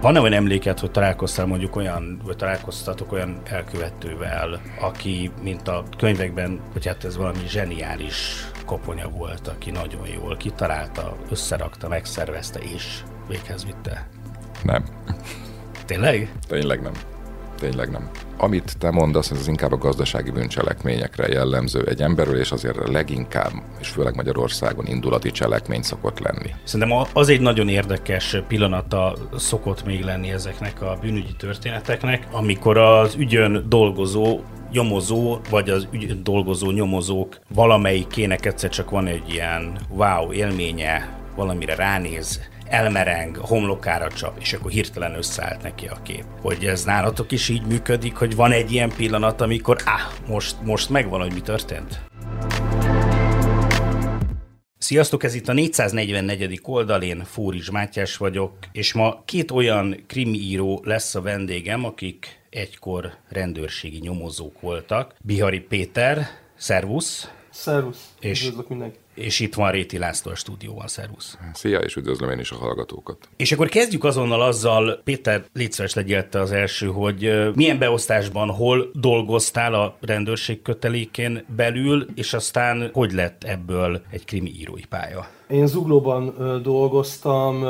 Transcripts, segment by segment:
Van-e olyan emléket, hogy találkoztál mondjuk olyan, vagy találkoztatok olyan elkövetővel, aki, mint a könyvekben, hogy hát ez valami zseniális koponya volt, aki nagyon jól kitalálta, összerakta, megszervezte és véghez vitte? Nem. Tényleg? Tényleg nem. Tényleg nem. Amit te mondasz, ez inkább a gazdasági bűncselekményekre jellemző egy emberről, és azért leginkább, és főleg Magyarországon indulati cselekmény szokott lenni. Szerintem az egy nagyon érdekes pillanata szokott még lenni ezeknek a bűnügyi történeteknek, amikor az ügyön dolgozó nyomozó, vagy az ügyön dolgozó nyomozók valamelyikének egyszer csak van egy ilyen wow élménye, valamire ránéz, elmereng, homlokára csap, és akkor hirtelen összeállt neki a kép. Hogy ez nálatok is így működik, hogy van egy ilyen pillanat, amikor áh, most, most megvan, hogy mi történt? Sziasztok, ez itt a 444. oldalén, Fóris Mátyás vagyok, és ma két olyan krimiíró lesz a vendégem, akik egykor rendőrségi nyomozók voltak. Bihari Péter, szervusz! Szervusz, és, mindenkit! És itt van Réti László a stúdióban, szervusz. Szia, és üdvözlöm én is a hallgatókat. És akkor kezdjük azonnal azzal, Péter, légy szíves legyél az első, hogy milyen beosztásban, hol dolgoztál a rendőrség kötelékén belül, és aztán hogy lett ebből egy krimi írói pálya? Én Zuglóban dolgoztam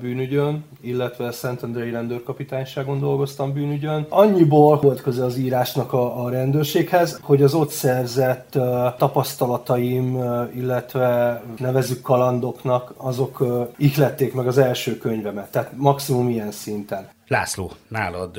bűnügyön, illetve Szentendrei rendőrkapitányságon dolgoztam bűnügyön. Annyiból volt köze az írásnak a, a rendőrséghez, hogy az ott szerzett tapasztalataim, illetve nevezük kalandoknak, azok ihlették meg az első könyvemet. Tehát maximum ilyen szinten. László, nálad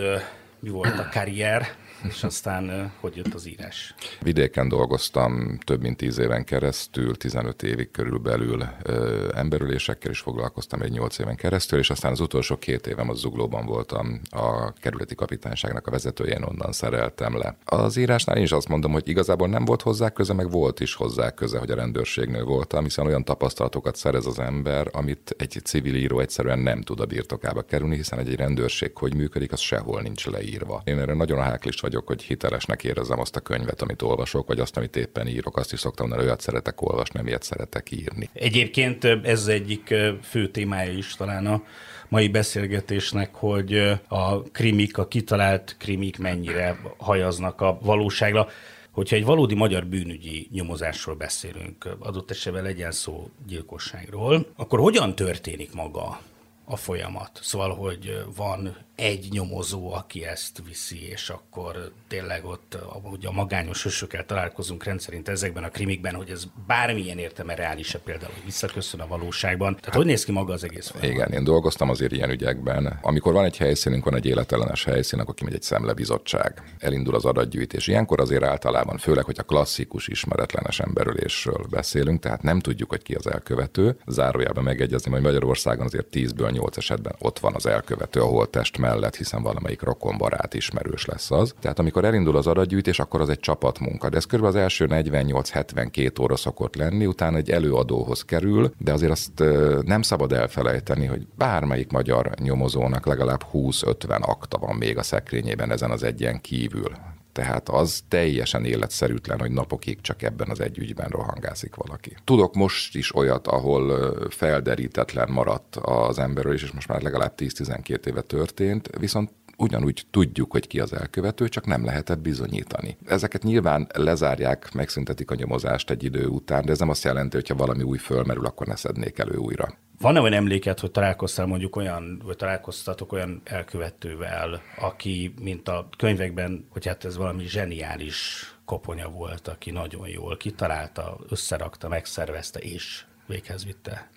mi volt a karrier? És aztán hogy jött az írás? Vidéken dolgoztam több mint tíz éven keresztül, 15 évig körülbelül ö, emberülésekkel is foglalkoztam egy 8 éven keresztül, és aztán az utolsó két évem az Zuglóban voltam a kerületi kapitányságnak a vezetője, én onnan szereltem le. Az írásnál én is azt mondom, hogy igazából nem volt hozzá köze, meg volt is hozzá köze, hogy a rendőrségnél voltam, hiszen olyan tapasztalatokat szerez az ember, amit egy civil író egyszerűen nem tud a birtokába kerülni, hiszen egy rendőrség hogy működik, az sehol nincs leírva. Én erre nagyon háklis vagyok, hogy hitelesnek érezzem azt a könyvet, amit olvasok, vagy azt, amit éppen írok. Azt is szoktam mondani, olyat szeretek olvasni, nem ilyet szeretek írni. Egyébként ez egyik fő témája is talán a mai beszélgetésnek, hogy a krimik, a kitalált krimik mennyire hajaznak a valóságra. Hogyha egy valódi magyar bűnügyi nyomozásról beszélünk, adott esetben legyen szó gyilkosságról, akkor hogyan történik maga a folyamat? Szóval, hogy van egy nyomozó, aki ezt viszi, és akkor tényleg ott, ahogy a magányos hősökkel találkozunk rendszerint ezekben a krimikben, hogy ez bármilyen értelme reális-e például, hogy visszaköszön a valóságban. Tehát hogy néz ki maga az egész folyamat? Igen, én dolgoztam azért ilyen ügyekben. Amikor van egy helyszínünk, van egy életellenes helyszín, akkor kimegy egy szemlebizottság. Elindul az adatgyűjtés. Ilyenkor azért általában, főleg, hogy a klasszikus ismeretlenes emberülésről beszélünk, tehát nem tudjuk, hogy ki az elkövető. Zárójában megegyezni, hogy Magyarországon azért 10-ből 8 esetben ott van az elkövető, ahol test mellett, hiszen valamelyik rokon barát ismerős lesz az. Tehát amikor elindul az adatgyűjtés, akkor az egy csapatmunka. De ez kb. az első 48-72 óra szokott lenni, utána egy előadóhoz kerül, de azért azt nem szabad elfelejteni, hogy bármelyik magyar nyomozónak legalább 20-50 akta van még a szekrényében ezen az egyen kívül. Tehát az teljesen életszerűtlen, hogy napokig csak ebben az egy ügyben rohangászik valaki. Tudok most is olyat, ahol felderítetlen maradt az emberről, és most már legalább 10-12 éve történt, viszont ugyanúgy tudjuk, hogy ki az elkövető, csak nem lehetett bizonyítani. Ezeket nyilván lezárják, megszüntetik a nyomozást egy idő után, de ez nem azt jelenti, hogy ha valami új fölmerül, akkor ne szednék elő újra. Van-e olyan emléket, hogy találkoztál mondjuk olyan, vagy találkoztatok olyan elkövetővel, aki, mint a könyvekben, hogy hát ez valami zseniális koponya volt, aki nagyon jól kitalálta, összerakta, megszervezte és véghez vitte?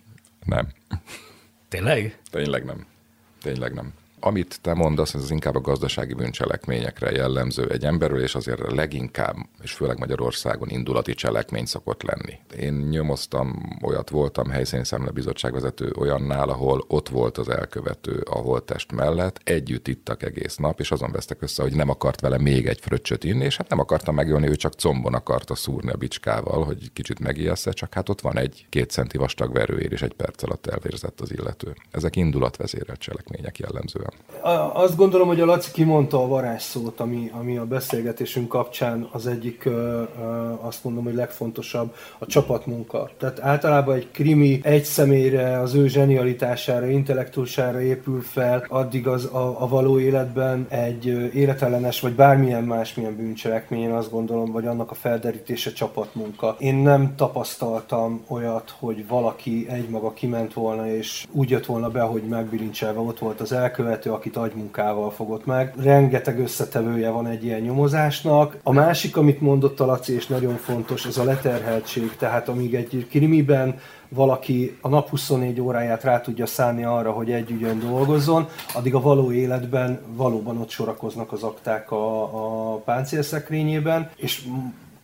Nem. Tényleg? Tényleg nem. Tényleg nem amit te mondasz, ez inkább a gazdasági bűncselekményekre jellemző egy emberről, és azért leginkább, és főleg Magyarországon indulati cselekmény szokott lenni. Én nyomoztam, olyat voltam helyszíni bizottságvezető olyannál, ahol ott volt az elkövető a holttest mellett, együtt ittak egész nap, és azon vesztek össze, hogy nem akart vele még egy fröccsöt inni, és hát nem akarta megölni, ő csak combon akarta szúrni a bicskával, hogy kicsit megijessze, csak hát ott van egy két centi vastag verőér, és egy perc alatt elvérzett az illető. Ezek indulatvezérelt cselekmények jellemzően. Azt gondolom, hogy a Laci kimondta a varázsszót, ami, ami a beszélgetésünk kapcsán az egyik, azt mondom, hogy legfontosabb, a csapatmunka. Tehát általában egy krimi egy személyre, az ő zsenialitására, intellektusára épül fel, addig az a, a való életben egy életellenes, vagy bármilyen másmilyen bűncselekmény, én azt gondolom, vagy annak a felderítése csapatmunka. Én nem tapasztaltam olyat, hogy valaki egymaga kiment volna, és úgy jött volna be, hogy megbilincselve ott volt az elkövető, aki akit agymunkával fogott meg. Rengeteg összetevője van egy ilyen nyomozásnak. A másik, amit mondott a Laci, és nagyon fontos, ez a leterheltség. Tehát amíg egy krimiben valaki a nap 24 óráját rá tudja szállni arra, hogy egy ügyön dolgozzon, addig a való életben valóban ott sorakoznak az akták a, a páncélszekrényében, és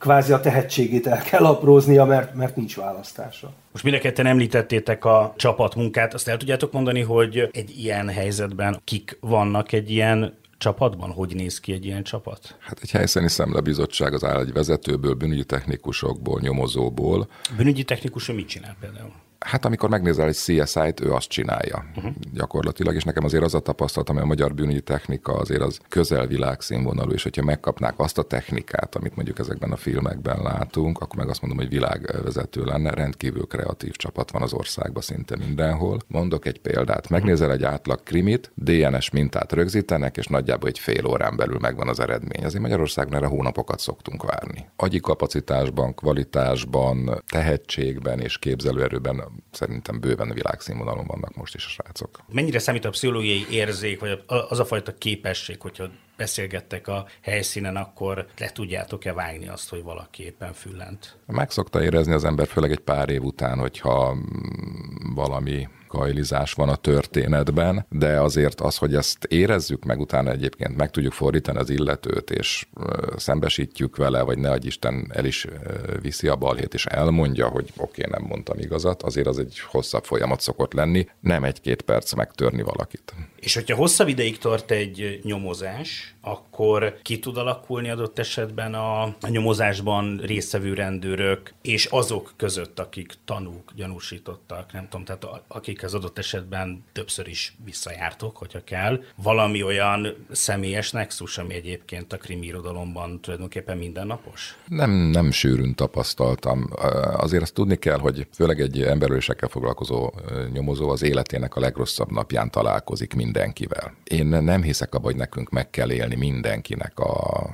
kvázi a tehetségét el kell apróznia, mert, mert nincs választása. Most mindenketten említettétek a csapatmunkát, azt el tudjátok mondani, hogy egy ilyen helyzetben kik vannak egy ilyen csapatban? Hogy néz ki egy ilyen csapat? Hát egy helyszíni szemlebizottság az áll egy vezetőből, bűnügyi technikusokból, nyomozóból. Bűnügyi technikus mit csinál például? Hát amikor megnézel egy CSI-t, ő azt csinálja uh-huh. gyakorlatilag, és nekem azért az a tapasztalatom, hogy a magyar bűnügyi technika azért az közel világszínvonalú, és hogyha megkapnák azt a technikát, amit mondjuk ezekben a filmekben látunk, akkor meg azt mondom, hogy világvezető lenne, rendkívül kreatív csapat van az országban szinte mindenhol. Mondok egy példát, megnézel egy átlag krimit, DNS mintát rögzítenek, és nagyjából egy fél órán belül megvan az eredmény. Azért Magyarországon erre hónapokat szoktunk várni. Agyi kapacitásban, kvalitásban, tehetségben és képzelőerőben szerintem bőven világszínvonalon vannak most is a srácok. Mennyire számít a pszichológiai érzék, vagy az a fajta képesség, hogyha beszélgettek a helyszínen, akkor le tudjátok-e vágni azt, hogy valaki éppen füllent? Meg szokta érezni az ember, főleg egy pár év után, hogyha valami kajlizás van a történetben, de azért az, hogy ezt érezzük meg, utána egyébként meg tudjuk fordítani az illetőt, és szembesítjük vele, vagy ne Isten el is viszi a balhét, és elmondja, hogy oké, okay, nem mondtam igazat, azért az egy hosszabb folyamat szokott lenni, nem egy-két perc megtörni valakit. És hogyha hosszabb ideig tart egy nyomozás, akkor ki tud alakulni adott esetben a, a nyomozásban résztvevő rendőrök, és azok között, akik tanúk, gyanúsítottak, nem tudom, tehát akik az adott esetben többször is visszajártok, hogyha kell, valami olyan személyes nexus, ami egyébként a krimi irodalomban tulajdonképpen mindennapos? Nem, nem sűrűn tapasztaltam. Azért azt tudni kell, hogy főleg egy emberölésekkel foglalkozó nyomozó az életének a legrosszabb napján találkozik mindenkivel. Én nem hiszek abban, hogy nekünk meg kell élni mindenkinek a,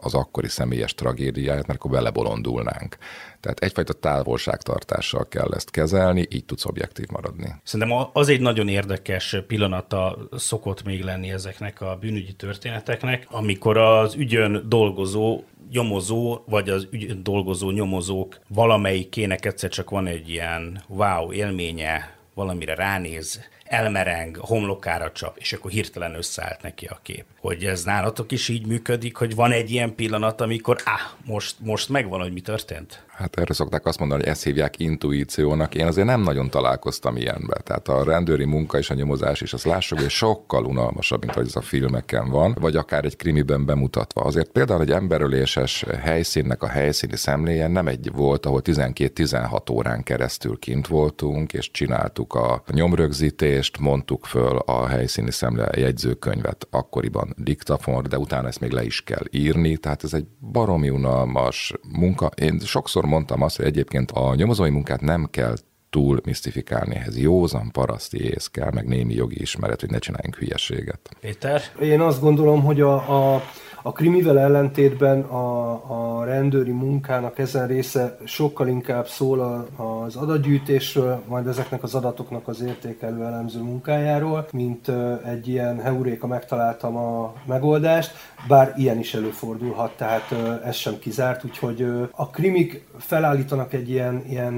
az akkori személyes tragédiáját, mert akkor belebolondulnánk. Tehát egyfajta távolságtartással kell ezt kezelni, így tudsz objektív maradni. Szerintem az egy nagyon érdekes pillanata szokott még lenni ezeknek a bűnügyi történeteknek, amikor az ügyön dolgozó nyomozó, vagy az ügyön dolgozó nyomozók valamelyikének egyszer csak van egy ilyen wow élménye, valamire ránéz, elmereng, homlokára csap, és akkor hirtelen összeállt neki a kép. Hogy ez nálatok is így működik, hogy van egy ilyen pillanat, amikor, ah, most, most megvan, hogy mi történt? Hát erre szokták azt mondani, hogy ezt hívják intuíciónak. Én azért nem nagyon találkoztam ilyenbe. Tehát a rendőri munka és a nyomozás is, azt lássuk, hogy sokkal unalmasabb, mint hogy ez a filmeken van, vagy akár egy krimiben bemutatva. Azért például egy emberöléses helyszínnek a helyszíni szemléje nem egy volt, ahol 12-16 órán keresztül kint voltunk, és csináltuk a nyomrögzítést, mondtuk föl a helyszíni szemle jegyzőkönyvet akkoriban diktafon, de utána ezt még le is kell írni, tehát ez egy baromi unalmas munka. Én sokszor mondtam azt, hogy egyébként a nyomozói munkát nem kell túl misztifikálni ehhez. Józan paraszti ész kell, meg némi jogi ismeret, hogy ne csináljunk hülyeséget. Péter? Én azt gondolom, hogy a, a a krimivel ellentétben a, a rendőri munkának ezen része sokkal inkább szól a, az adatgyűjtésről, majd ezeknek az adatoknak az értékelő elemző munkájáról, mint egy ilyen heuréka megtaláltam a megoldást, bár ilyen is előfordulhat, tehát ez sem kizárt, úgyhogy a krimik felállítanak egy ilyen, ilyen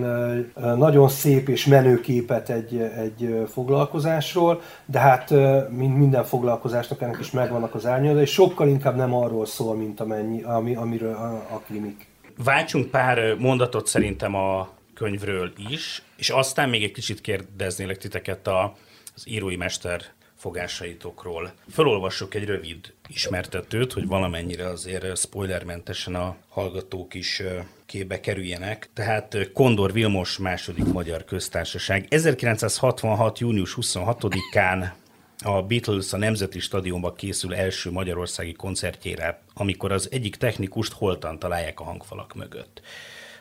nagyon szép és menő képet egy, egy foglalkozásról, de hát mint minden foglalkozásnak ennek is megvannak az árnyalata, és sokkal inkább nem arról szól, mint amennyi, ami, amiről a, a krimik. Váltsunk pár mondatot szerintem a könyvről is, és aztán még egy kicsit kérdeznélek titeket a, az írói mester fogásaitokról. Felolvassuk egy rövid ismertetőt, hogy valamennyire azért spoilermentesen a hallgatók is képbe kerüljenek. Tehát Kondor Vilmos második magyar köztársaság 1966. június 26-án a Beatles a Nemzeti Stadionba készül első magyarországi koncertjére, amikor az egyik technikust holtan találják a hangfalak mögött.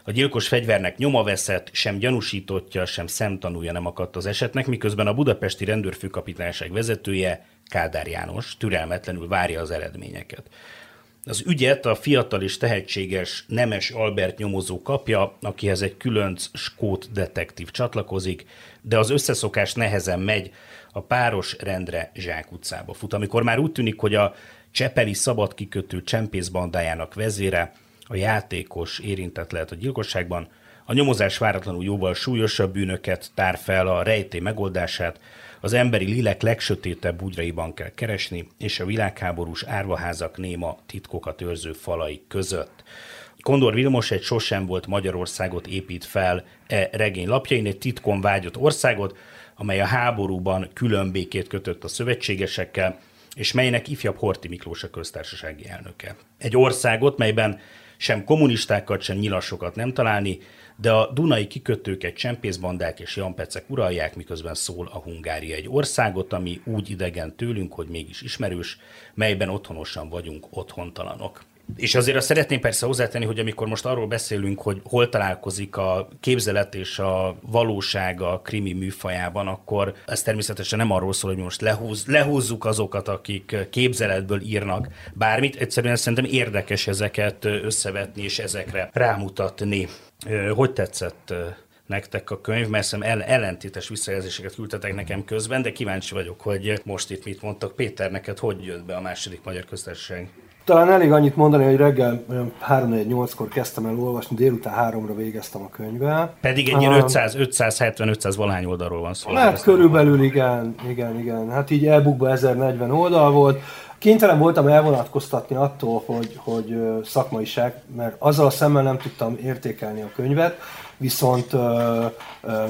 A gyilkos fegyvernek nyoma veszett, sem gyanúsítottja, sem szemtanúja nem akadt az esetnek, miközben a budapesti rendőrfőkapitányság vezetője, Kádár János türelmetlenül várja az eredményeket. Az ügyet a fiatal és tehetséges Nemes Albert nyomozó kapja, akihez egy különc skót detektív csatlakozik, de az összeszokás nehezen megy, a páros rendre Zsák utcába fut. Amikor már úgy tűnik, hogy a Csepeli szabadkikötő csempészbandájának vezére, a játékos érintett lehet a gyilkosságban, a nyomozás váratlanul jóval súlyosabb bűnöket tár fel a rejtély megoldását, az emberi lélek legsötétebb bugyraiban kell keresni, és a világháborús árvaházak néma titkokat őrző falai között. Kondor Vilmos egy sosem volt Magyarországot épít fel e regény lapjain, egy titkon vágyott országot, amely a háborúban külön békét kötött a szövetségesekkel, és melynek ifjabb Horti Miklós a köztársasági elnöke. Egy országot, melyben sem kommunistákat, sem nyilasokat nem találni, de a Dunai kikötőket csempészbandák és jampecek uralják, miközben szól a Hungária egy országot, ami úgy idegen tőlünk, hogy mégis ismerős, melyben otthonosan vagyunk otthontalanok. És azért azt szeretném persze hozzátenni, hogy amikor most arról beszélünk, hogy hol találkozik a képzelet és a valóság a krimi műfajában, akkor ez természetesen nem arról szól, hogy most lehúz, lehúzzuk azokat, akik képzeletből írnak bármit. Egyszerűen szerintem érdekes ezeket összevetni és ezekre rámutatni. Hogy tetszett nektek a könyv, mert szerintem ellentétes visszajelzéseket küldtetek nekem közben, de kíváncsi vagyok, hogy most itt mit mondtak. Péter, neked hogy jött be a második magyar köztársaság? Talán elég annyit mondani, hogy reggel 3-4-8-kor kezdtem el olvasni, délután 3-ra végeztem a könyvvel. Pedig egy ilyen 500, 570, 500 valány oldalról van szó. Hát körülbelül igen, igen, igen. Hát így e 1040 oldal volt. Kénytelen voltam elvonatkoztatni attól, hogy, hogy szakmaiság, mert azzal a szemmel nem tudtam értékelni a könyvet, viszont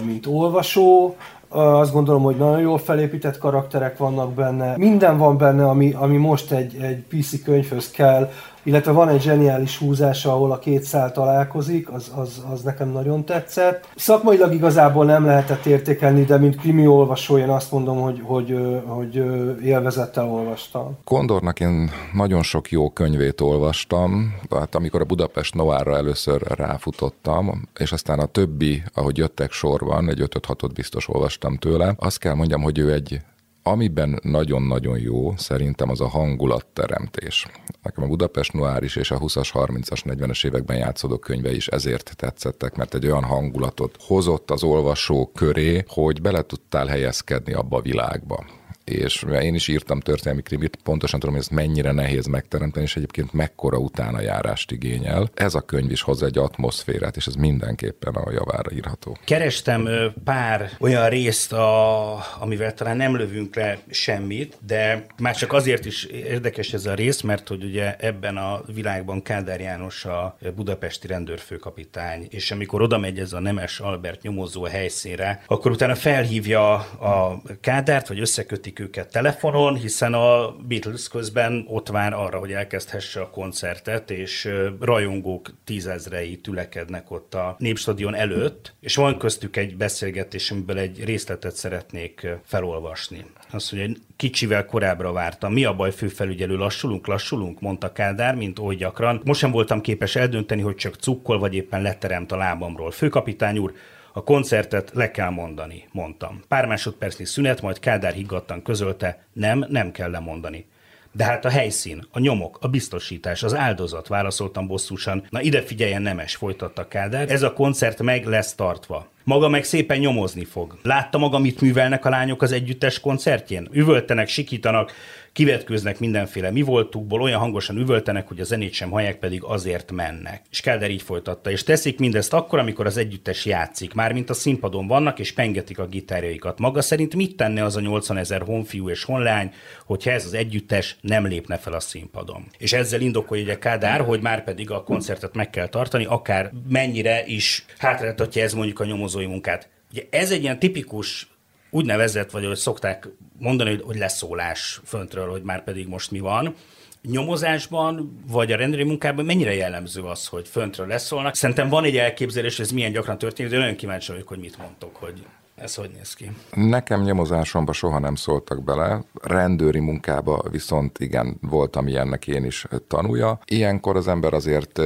mint olvasó, azt gondolom, hogy nagyon jól felépített karakterek vannak benne. Minden van benne, ami, ami most egy, egy PC könyvhöz kell, illetve van egy zseniális húzása, ahol a két szál találkozik, az, az, az nekem nagyon tetszett. Szakmailag igazából nem lehetett értékelni, de mint krimi olvasó én azt mondom, hogy, hogy, hogy élvezettel olvastam. Kondornak én nagyon sok jó könyvét olvastam, tehát amikor a Budapest Noárra először ráfutottam, és aztán a többi, ahogy jöttek sorban, egy 5 6 biztos olvastam tőle, azt kell mondjam, hogy ő egy Amiben nagyon-nagyon jó szerintem az a hangulatteremtés. Nekem a Budapest Noir is és a 20-as, 30-as, 40-es években játszódó könyve is ezért tetszettek, mert egy olyan hangulatot hozott az olvasó köré, hogy bele tudtál helyezkedni abba a világba és én is írtam történelmi krimit, pontosan tudom, hogy ez mennyire nehéz megteremteni, és egyébként mekkora utána járást igényel. Ez a könyv is hoz egy atmoszférát, és ez mindenképpen a javára írható. Kerestem pár olyan részt, a, amivel talán nem lövünk le semmit, de már csak azért is érdekes ez a rész, mert hogy ugye ebben a világban Kádár János a budapesti rendőrfőkapitány, és amikor oda megy ez a Nemes Albert nyomozó helyszínre, akkor utána felhívja a Kádárt, vagy összeköti keresik őket telefonon, hiszen a Beatles közben ott vár arra, hogy elkezdhesse a koncertet, és rajongók tízezrei tülekednek ott a Népstadion előtt, és van köztük egy beszélgetés, amiből egy részletet szeretnék felolvasni. Azt mondja, kicsivel korábbra vártam. Mi a baj, főfelügyelő, lassulunk, lassulunk, mondta Kádár, mint oly gyakran. Most sem voltam képes eldönteni, hogy csak cukkol, vagy éppen leteremt a lábamról. Főkapitány úr, a koncertet le kell mondani, mondtam. Pár másodpercnyi szünet, majd Kádár higgadtan közölte, nem, nem kell lemondani. De hát a helyszín, a nyomok, a biztosítás, az áldozat, válaszoltam bosszúsan. Na ide figyeljen, nemes, folytatta Kádár. Ez a koncert meg lesz tartva. Maga meg szépen nyomozni fog. Látta maga, mit művelnek a lányok az együttes koncertjén? Üvöltenek, sikítanak, kivetkőznek mindenféle mi voltukból, olyan hangosan üvöltenek, hogy a zenét sem hallják, pedig azért mennek. És Kelder így folytatta, és teszik mindezt akkor, amikor az együttes játszik, mármint a színpadon vannak, és pengetik a gitárjaikat. Maga szerint mit tenne az a 80 ezer honfiú és honlány, hogyha ez az együttes nem lépne fel a színpadon? És ezzel indokolja ugye Kádár, hogy már pedig a koncertet meg kell tartani, akár mennyire is hátráltatja ez mondjuk a nyomozói munkát. Ugye ez egy ilyen tipikus úgynevezett, vagy hogy szokták mondani, hogy leszólás föntről, hogy már pedig most mi van. Nyomozásban, vagy a rendőri munkában mennyire jellemző az, hogy föntről leszólnak? Szerintem van egy elképzelés, ez milyen gyakran történik, de nagyon kíváncsi vagyok, hogy mit mondtok, hogy Ez hogy néz ki? Nekem nyomozásomba soha nem szóltak bele, rendőri munkába viszont igen, voltam ilyennek én is tanúja. Ilyenkor az ember azért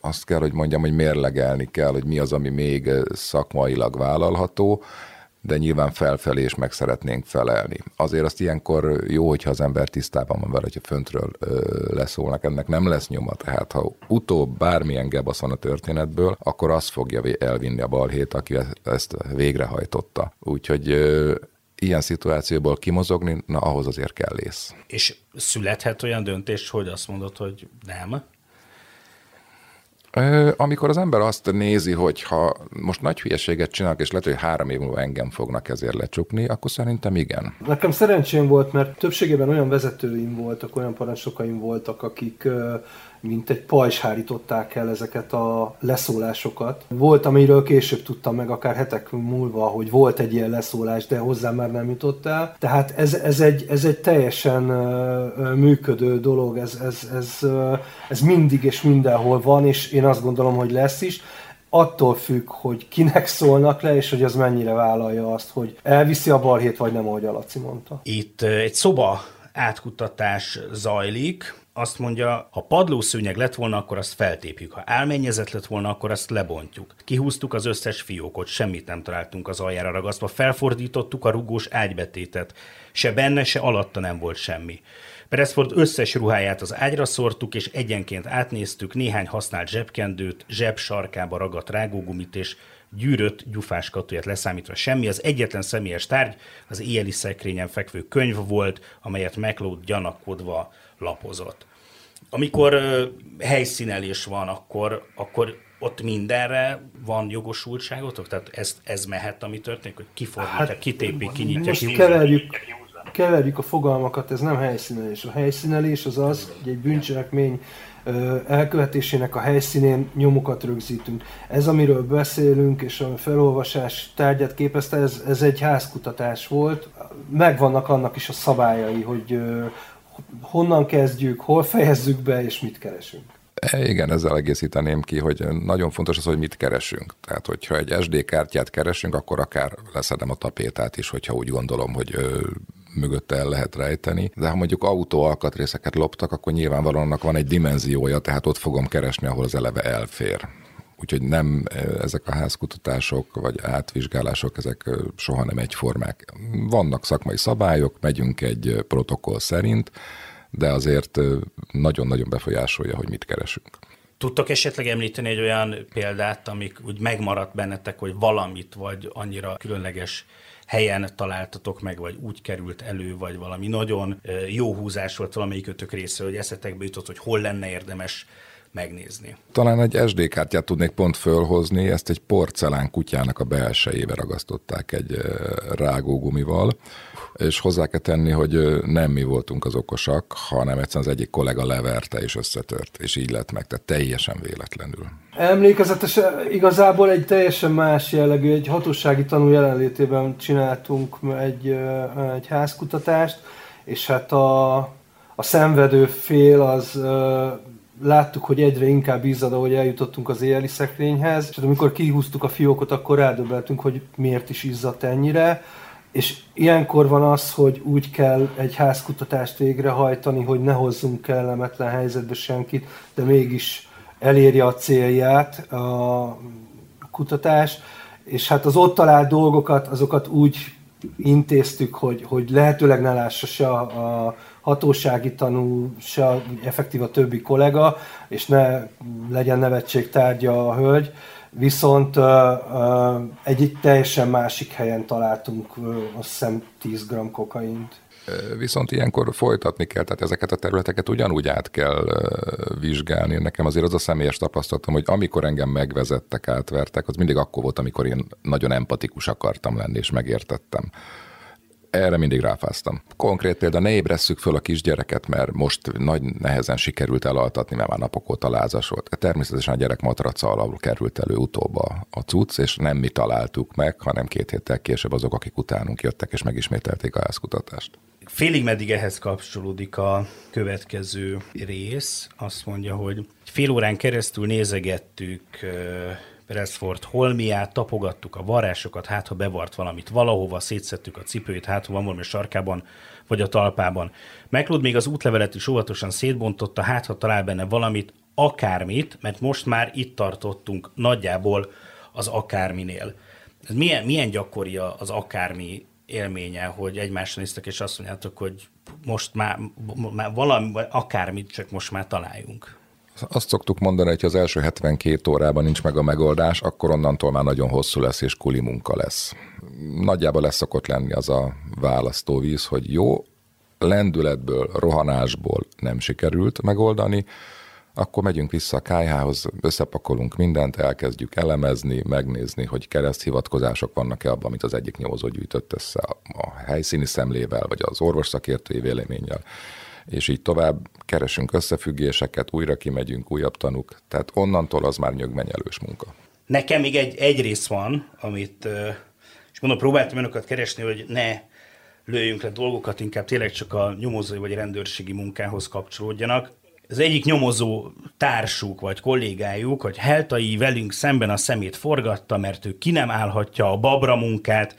azt kell, hogy mondjam, hogy mérlegelni kell, hogy mi az, ami még szakmailag vállalható, de nyilván felfelé is meg szeretnénk felelni. Azért azt ilyenkor jó, hogyha az ember tisztában van vele, hogyha föntről ö, leszólnak, ennek nem lesz nyoma. Tehát ha utóbb bármilyen gebasz van a történetből, akkor az fogja elvinni a balhét, aki ezt végrehajtotta. Úgyhogy ö, ilyen szituációból kimozogni, na ahhoz azért kell ész. És születhet olyan döntés, hogy azt mondod, hogy nem? Amikor az ember azt nézi, hogy ha most nagy hülyeséget csinálok, és lehet, hogy három év múlva engem fognak ezért lecsukni, akkor szerintem igen. Nekem szerencsém volt, mert többségében olyan vezetőim voltak, olyan parancsnokaim voltak, akik mint egy pajzs hárították el ezeket a leszólásokat. Volt, amiről később tudtam meg, akár hetek múlva, hogy volt egy ilyen leszólás, de hozzá már nem jutott el. Tehát ez, ez, egy, ez egy teljesen működő dolog, ez, ez, ez, ez mindig és mindenhol van, és én azt gondolom, hogy lesz is attól függ, hogy kinek szólnak le, és hogy az mennyire vállalja azt, hogy elviszi a balhét, vagy nem, ahogy a Laci mondta. Itt egy szoba átkutatás zajlik, azt mondja, ha padlószőnyeg lett volna, akkor azt feltépjük. Ha álmennyezet lett volna, akkor azt lebontjuk. Kihúztuk az összes fiókot, semmit nem találtunk az aljára ragasztva. Felfordítottuk a rugós ágybetétet. Se benne, se alatta nem volt semmi. Beresford összes ruháját az ágyra szórtuk, és egyenként átnéztük néhány használt zsebkendőt, zseb sarkába ragadt rágógumit és gyűrött gyufás katuját leszámítva semmi. Az egyetlen személyes tárgy az éjjeli szekrényen fekvő könyv volt, amelyet McLeod gyanakodva lapozott. Amikor helyszínelés van, akkor, akkor ott mindenre van jogosultságotok? Tehát ez, ez mehet, ami történik, hogy kifordítja, hát, kitépi, kinyitja, most keverjük, keverjük a fogalmakat, ez nem helyszínelés. A helyszínelés az az, hogy egy bűncselekmény elkövetésének a helyszínén nyomokat rögzítünk. Ez, amiről beszélünk, és a felolvasás tárgyat képezte, ez, ez egy házkutatás volt. Megvannak annak is a szabályai, hogy honnan kezdjük, hol fejezzük be, és mit keresünk. E, igen, ezzel egészíteném ki, hogy nagyon fontos az, hogy mit keresünk. Tehát, hogyha egy SD kártyát keresünk, akkor akár leszedem a tapétát is, hogyha úgy gondolom, hogy mögötte el lehet rejteni. De ha mondjuk autó alkatrészeket loptak, akkor nyilvánvalóan annak van egy dimenziója, tehát ott fogom keresni, ahol az eleve elfér. Úgyhogy nem ezek a házkutatások vagy átvizsgálások, ezek soha nem egyformák. Vannak szakmai szabályok, megyünk egy protokoll szerint, de azért nagyon-nagyon befolyásolja, hogy mit keresünk. Tudtok esetleg említeni egy olyan példát, amik úgy megmaradt bennetek, hogy valamit, vagy annyira különleges helyen találtatok meg, vagy úgy került elő, vagy valami nagyon jó húzás volt valamelyikötök részről, hogy eszetekbe jutott, hogy hol lenne érdemes megnézni. Talán egy SD kártyát tudnék pont fölhozni, ezt egy porcelán kutyának a belsejébe ragasztották egy rágógumival, és hozzá kell tenni, hogy nem mi voltunk az okosak, hanem egyszerűen az egyik kollega leverte és összetört, és így lett meg, tehát teljesen véletlenül. Emlékezetes, igazából egy teljesen más jellegű, egy hatósági tanú jelenlétében csináltunk egy, egy házkutatást, és hát a, a szenvedő fél az láttuk, hogy egyre inkább izzad, ahogy eljutottunk az éjjeli szekrényhez, és amikor kihúztuk a fiókot, akkor rádöbbeltünk, hogy miért is izzadt ennyire. És ilyenkor van az, hogy úgy kell egy házkutatást végrehajtani, hogy ne hozzunk kellemetlen helyzetbe senkit, de mégis elérje a célját a kutatás. És hát az ott talált dolgokat, azokat úgy intéztük, hogy, hogy lehetőleg ne lássa se a, a hatósági tanú, se effektív a többi kollega, és ne legyen nevetség tárgya a hölgy, viszont egy, teljesen másik helyen találtunk azt hiszem 10 g kokaint. Viszont ilyenkor folytatni kell, tehát ezeket a területeket ugyanúgy át kell vizsgálni. Nekem azért az a személyes tapasztalatom, hogy amikor engem megvezettek, átvertek, az mindig akkor volt, amikor én nagyon empatikus akartam lenni, és megértettem erre mindig ráfáztam. Konkrét példa, ne ébresszük föl a kisgyereket, mert most nagy nehezen sikerült elaltatni, mert már napok óta lázas volt. Természetesen a gyerek matraca alapul került elő utóba a cucc, és nem mi találtuk meg, hanem két héttel később azok, akik utánunk jöttek, és megismételték a házkutatást. Félig meddig ehhez kapcsolódik a következő rész. Azt mondja, hogy fél órán keresztül nézegettük Beresford holmiát, tapogattuk a varrásokat, hát ha bevart valamit valahova, szétszettük a cipőjét, hát ha van valami sarkában, vagy a talpában. McLeod még az útlevelet is óvatosan szétbontotta, hát ha talál benne valamit, akármit, mert most már itt tartottunk nagyjából az akárminél. Ez milyen, milyen gyakori az akármi élménye, hogy egymásra néztek, és azt mondjátok, hogy most már, már valami, akármit, csak most már találjunk. Azt szoktuk mondani, hogy az első 72 órában nincs meg a megoldás, akkor onnantól már nagyon hosszú lesz és kuli munka lesz. Nagyjából lesz szokott lenni az a választóvíz, hogy jó, lendületből, rohanásból nem sikerült megoldani, akkor megyünk vissza a kájhához, összepakolunk mindent, elkezdjük elemezni, megnézni, hogy kereszthivatkozások vannak-e abban, amit az egyik nyomozó gyűjtött össze a, a helyszíni szemlével, vagy az orvos szakértői véleménnyel és így tovább keresünk összefüggéseket, újra kimegyünk, újabb tanuk, tehát onnantól az már nyögmenyelős munka. Nekem még egy, egy rész van, amit, és mondom, próbáltam önöket keresni, hogy ne lőjünk le dolgokat, inkább tényleg csak a nyomozói vagy rendőrségi munkához kapcsolódjanak. Az egyik nyomozó társuk vagy kollégájuk, hogy Heltai velünk szemben a szemét forgatta, mert ő ki nem állhatja a babra munkát,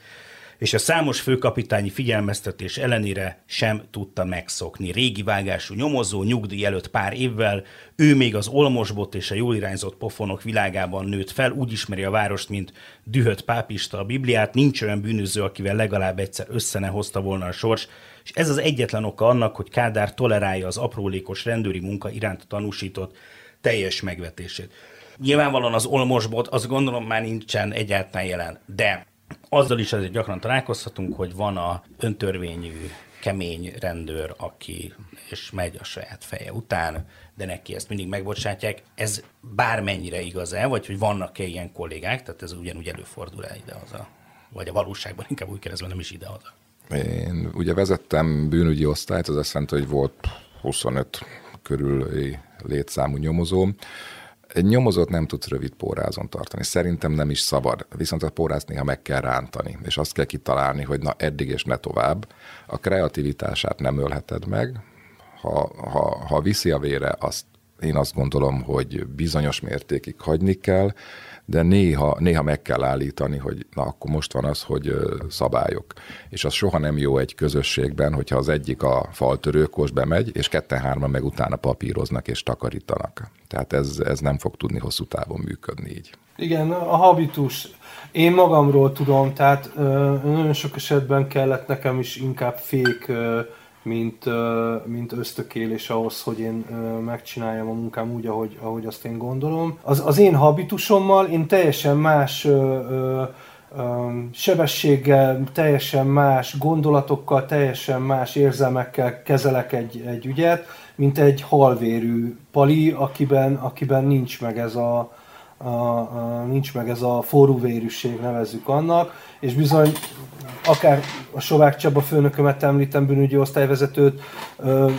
és a számos főkapitányi figyelmeztetés ellenére sem tudta megszokni. Régi vágású nyomozó, nyugdíj előtt pár évvel, ő még az olmosbot és a jól irányzott pofonok világában nőtt fel, úgy ismeri a várost, mint dühött pápista a Bibliát, nincs olyan bűnöző, akivel legalább egyszer össze ne hozta volna a sors, és ez az egyetlen oka annak, hogy Kádár tolerálja az aprólékos rendőri munka iránt tanúsított teljes megvetését. Nyilvánvalóan az olmosbot, azt gondolom már nincsen egyáltalán jelen, de azzal is azért gyakran találkozhatunk, hogy van a öntörvényű kemény rendőr, aki és megy a saját feje után, de neki ezt mindig megbocsátják. Ez bármennyire igaz-e, vagy hogy vannak-e ilyen kollégák, tehát ez ugyanúgy előfordul-e ide-haza? Vagy a valóságban inkább úgy kérdezve nem is ide-haza? Én ugye vezettem bűnügyi osztályt, az azt jelenti, hogy volt 25 körül létszámú nyomozóm, egy nyomozót nem tudsz rövid pórázon tartani. Szerintem nem is szabad, viszont a pórázt néha meg kell rántani, és azt kell kitalálni, hogy na eddig és ne tovább. A kreativitását nem ölheted meg, ha, ha, ha viszi a vére, azt én azt gondolom, hogy bizonyos mértékig hagyni kell, de néha, néha meg kell állítani, hogy na akkor most van az, hogy szabályok. És az soha nem jó egy közösségben, hogyha az egyik a faltörőkos bemegy, és ketten-hárman meg utána papíroznak és takarítanak. Tehát ez, ez nem fog tudni hosszú távon működni így. Igen, a habitus. Én magamról tudom, tehát nagyon sok esetben kellett nekem is inkább fék mint, mint ösztökélés ahhoz, hogy én megcsináljam a munkám úgy, ahogy, ahogy azt én gondolom. Az, az én habitusommal én teljesen más sebességgel, teljesen más gondolatokkal, teljesen más érzelmekkel kezelek egy, egy ügyet, mint egy halvérű pali, akiben, akiben nincs meg ez a, a, a, nincs meg ez a forróvérűség, nevezzük annak, és bizony akár a Sovák Csaba főnökömet említem, bűnügyi osztályvezetőt,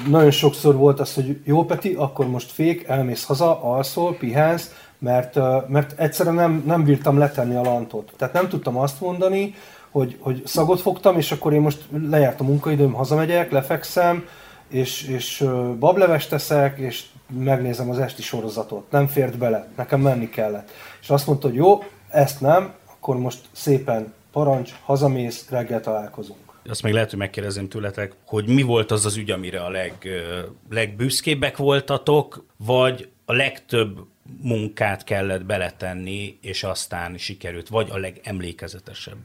nagyon sokszor volt az, hogy jó Peti, akkor most fék, elmész haza, alszol, pihensz, mert, mert egyszerűen nem, nem bírtam letenni a lantot. Tehát nem tudtam azt mondani, hogy, hogy szagot fogtam, és akkor én most lejárt a munkaidőm, hazamegyek, lefekszem, és, és bablevest teszek, és megnézem az esti sorozatot. Nem fért bele, nekem menni kellett. És azt mondta, hogy jó, ezt nem, akkor most szépen parancs, hazamész, reggel találkozunk. Azt még lehet, hogy megkérdezem tőletek, hogy mi volt az az ügy, amire a leg, legbüszkébbek voltatok, vagy a legtöbb munkát kellett beletenni, és aztán sikerült, vagy a legemlékezetesebb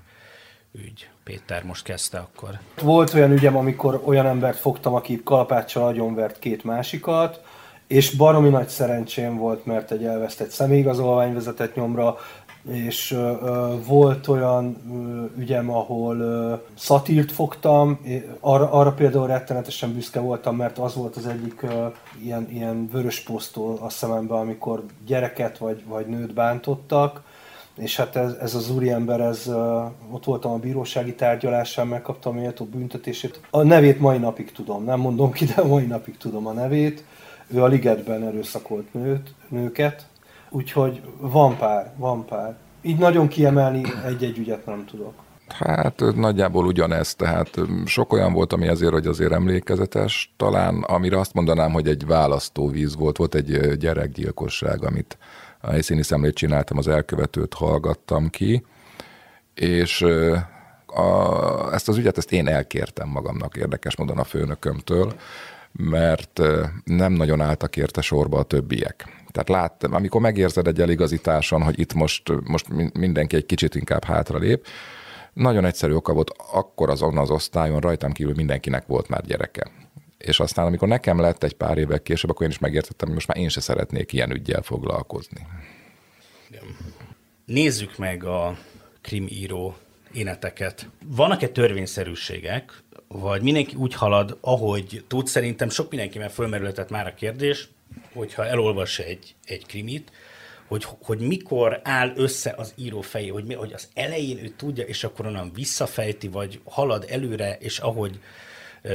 ügy. Péter most kezdte akkor. Volt olyan ügyem, amikor olyan embert fogtam, aki kalapáccsal agyonvert két másikat, és baromi nagy szerencsém volt, mert egy elvesztett személyigazolvány vezetett nyomra, és uh, volt olyan uh, ügyem, ahol uh, szatírt fogtam, arra, arra például rettenetesen büszke voltam, mert az volt az egyik uh, ilyen, ilyen vörös posztól a szememben, amikor gyereket vagy, vagy nőt bántottak, és hát ez, ez az úriember, ez, ott voltam a bírósági tárgyalásán, megkaptam méltó büntetését. A nevét mai napig tudom, nem mondom ki, de mai napig tudom a nevét. Ő a ligetben erőszakolt nőt, nőket, Úgyhogy van pár, van pár. Így nagyon kiemelni egy-egy ügyet nem tudok. Hát nagyjából ugyanez, tehát sok olyan volt, ami azért, hogy azért emlékezetes, talán amire azt mondanám, hogy egy választóvíz volt, volt egy gyerekgyilkosság, amit a helyszíni szemlét csináltam, az elkövetőt hallgattam ki, és a, ezt az ügyet ezt én elkértem magamnak érdekes módon a főnökömtől, mert nem nagyon álltak érte sorba a többiek. Tehát láttam, amikor megérzed egy eligazításon, hogy itt most, most mindenki egy kicsit inkább hátra lép, nagyon egyszerű oka volt, akkor azon az osztályon rajtam kívül mindenkinek volt már gyereke. És aztán, amikor nekem lett egy pár évek később, akkor én is megértettem, hogy most már én se szeretnék ilyen ügyjel foglalkozni. Nézzük meg a krimíró éneteket. Vannak-e törvényszerűségek, vagy mindenki úgy halad, ahogy tud? Szerintem sok mindenkivel fölmerülhetett már a kérdés, hogyha elolvas egy, egy krimit, hogy, hogy mikor áll össze az író fejé, hogy, mi, hogy az elején ő tudja, és akkor onnan visszafejti, vagy halad előre, és ahogy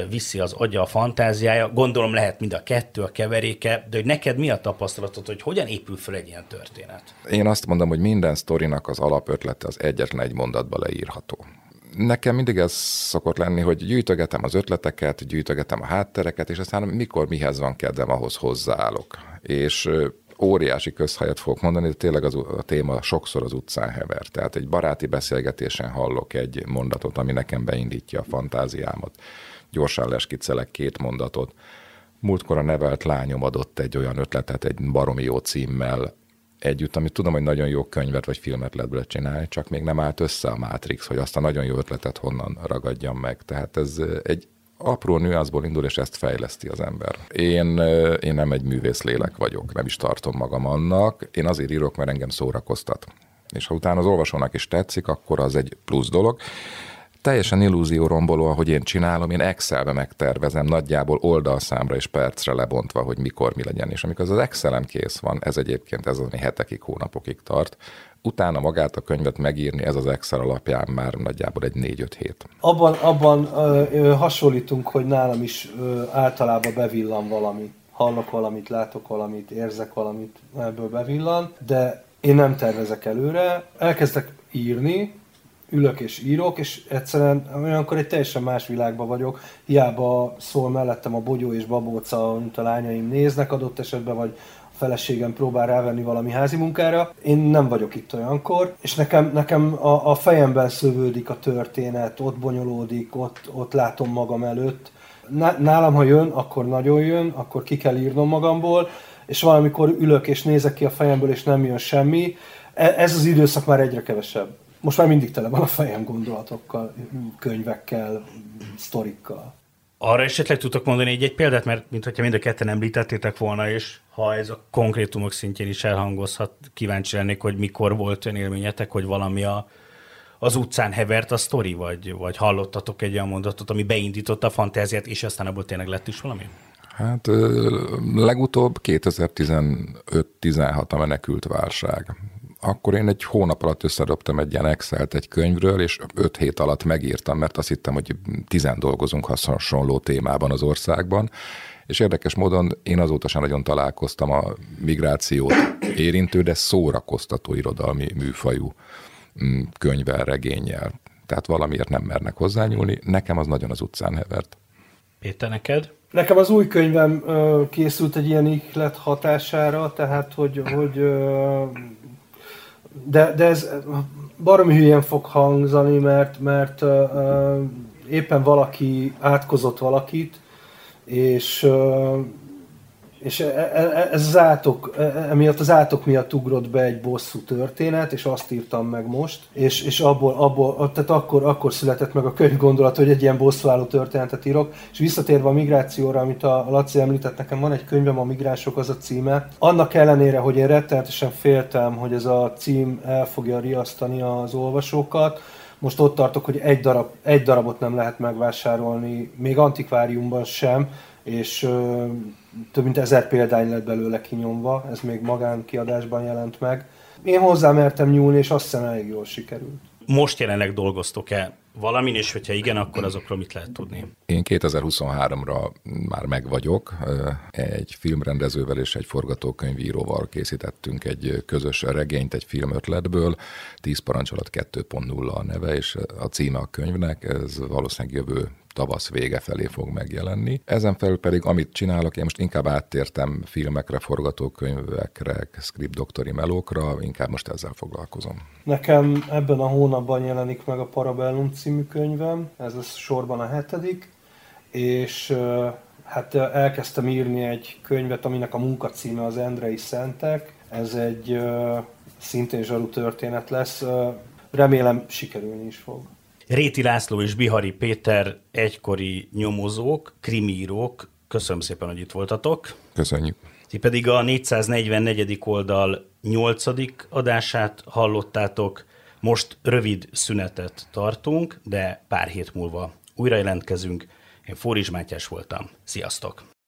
viszi az agya a fantáziája. Gondolom lehet mind a kettő, a keveréke, de hogy neked mi a tapasztalatod, hogy hogyan épül fel egy ilyen történet? Én azt mondom, hogy minden sztorinak az alapötlete az egyetlen egy mondatba leírható. Nekem mindig ez szokott lenni, hogy gyűjtögetem az ötleteket, gyűjtögetem a háttereket, és aztán mikor mihez van kedvem, ahhoz hozzáállok. És óriási közhelyet fogok mondani, de tényleg az, a téma sokszor az utcán hever. Tehát egy baráti beszélgetésen hallok egy mondatot, ami nekem beindítja a fantáziámat. Gyorsan leskiccelek két mondatot. Múltkor a nevelt lányom adott egy olyan ötletet, egy baromi jó címmel, együtt, amit tudom, hogy nagyon jó könyvet vagy filmet lehet belőle csinálni, csak még nem állt össze a Matrix, hogy azt a nagyon jó ötletet honnan ragadjam meg. Tehát ez egy apró nüanszból indul, és ezt fejleszti az ember. Én, én nem egy művész lélek vagyok, nem is tartom magam annak. Én azért írok, mert engem szórakoztat. És ha utána az olvasónak is tetszik, akkor az egy plusz dolog teljesen illúzióromboló, ahogy én csinálom, én Excelbe megtervezem nagyjából oldalszámra és percre lebontva, hogy mikor mi legyen. És amikor az Excelem kész van, ez egyébként ez az, ami hetekig, hónapokig tart, utána magát a könyvet megírni, ez az Excel alapján már nagyjából egy 4-5 hét. Abban, abban ö, hasonlítunk, hogy nálam is ö, általában bevillan valami. Hallok valamit, látok valamit, érzek valamit, ebből bevillan, de én nem tervezek előre, elkezdek írni, ülök és írok, és egyszerűen olyankor egy teljesen más világban vagyok. Hiába szól mellettem a bogyó és babóca, amit a lányaim néznek adott esetben, vagy feleségem próbál rávenni valami házi munkára. Én nem vagyok itt olyankor, és nekem, nekem a, a fejemben szövődik a történet, ott bonyolódik, ott, ott látom magam előtt. Nálam, ha jön, akkor nagyon jön, akkor ki kell írnom magamból, és valamikor ülök és nézek ki a fejemből, és nem jön semmi. E, ez az időszak már egyre kevesebb most már mindig tele van a fejem gondolatokkal, könyvekkel, sztorikkal. Arra esetleg tudtok mondani egy, egy példát, mert mintha mind a ketten említettétek volna, és ha ez a konkrétumok szintjén is elhangozhat, kíváncsi lennék, hogy mikor volt olyan élményetek, hogy valami a, az utcán hevert a sztori, vagy, vagy hallottatok egy olyan mondatot, ami beindította a fantáziát, és aztán abból tényleg lett is valami? Hát legutóbb 2015-16 a menekült válság akkor én egy hónap alatt összedobtam egy ilyen Excel-t egy könyvről, és öt hét alatt megírtam, mert azt hittem, hogy tizen dolgozunk hasonló témában az országban, és érdekes módon én azóta sem nagyon találkoztam a migrációt érintő, de szórakoztató irodalmi műfajú mm, könyvvel, regényel. Tehát valamiért nem mernek hozzányúlni. Nekem az nagyon az utcán hevert. Péter, neked? Nekem az új könyvem készült egy ilyen ihlet hatására, tehát hogy, hogy de, de ez baromi hülyen fog hangzani, mert, mert uh, éppen valaki átkozott valakit, és uh, és e, e, e, ez az átok, emiatt az átok miatt ugrott be egy bosszú történet, és azt írtam meg most, és, és abból, abból, tehát akkor, akkor született meg a könyv gondolat, hogy egy ilyen bosszúálló történetet írok, és visszatérve a migrációra, amit a Laci említett, nekem van egy könyvem, a Migránsok az a címe. Annak ellenére, hogy én rettenetesen féltem, hogy ez a cím el fogja riasztani az olvasókat, most ott tartok, hogy egy, darab, egy darabot nem lehet megvásárolni, még antikváriumban sem, és több mint ezer példány lett belőle kinyomva, ez még magánkiadásban jelent meg. Én hozzá mertem nyúlni, és azt hiszem elég jól sikerült. Most jelenleg dolgoztok-e valamin, és hogyha igen, akkor azokról mit lehet tudni? Én 2023-ra már meg vagyok. Egy filmrendezővel és egy forgatókönyvíróval készítettünk egy közös regényt egy filmötletből. 10 parancsolat 2.0 a neve, és a címe a könyvnek. Ez valószínűleg jövő tavasz vége felé fog megjelenni. Ezen felül pedig, amit csinálok, én most inkább áttértem filmekre, forgatókönyvekre, script doktori melókra, inkább most ezzel foglalkozom. Nekem ebben a hónapban jelenik meg a Parabellum című könyvem, ez a sorban a hetedik, és hát elkezdtem írni egy könyvet, aminek a munkacíme az Endrei Szentek. Ez egy szintén zsaru történet lesz. Remélem sikerülni is fog. Réti László és Bihari Péter egykori nyomozók, krimírók, köszönöm szépen, hogy itt voltatok. Köszönjük. Ti pedig a 444. oldal 8. adását hallottátok. Most rövid szünetet tartunk, de pár hét múlva újra jelentkezünk. Én Fóris Mátyás voltam. Sziasztok!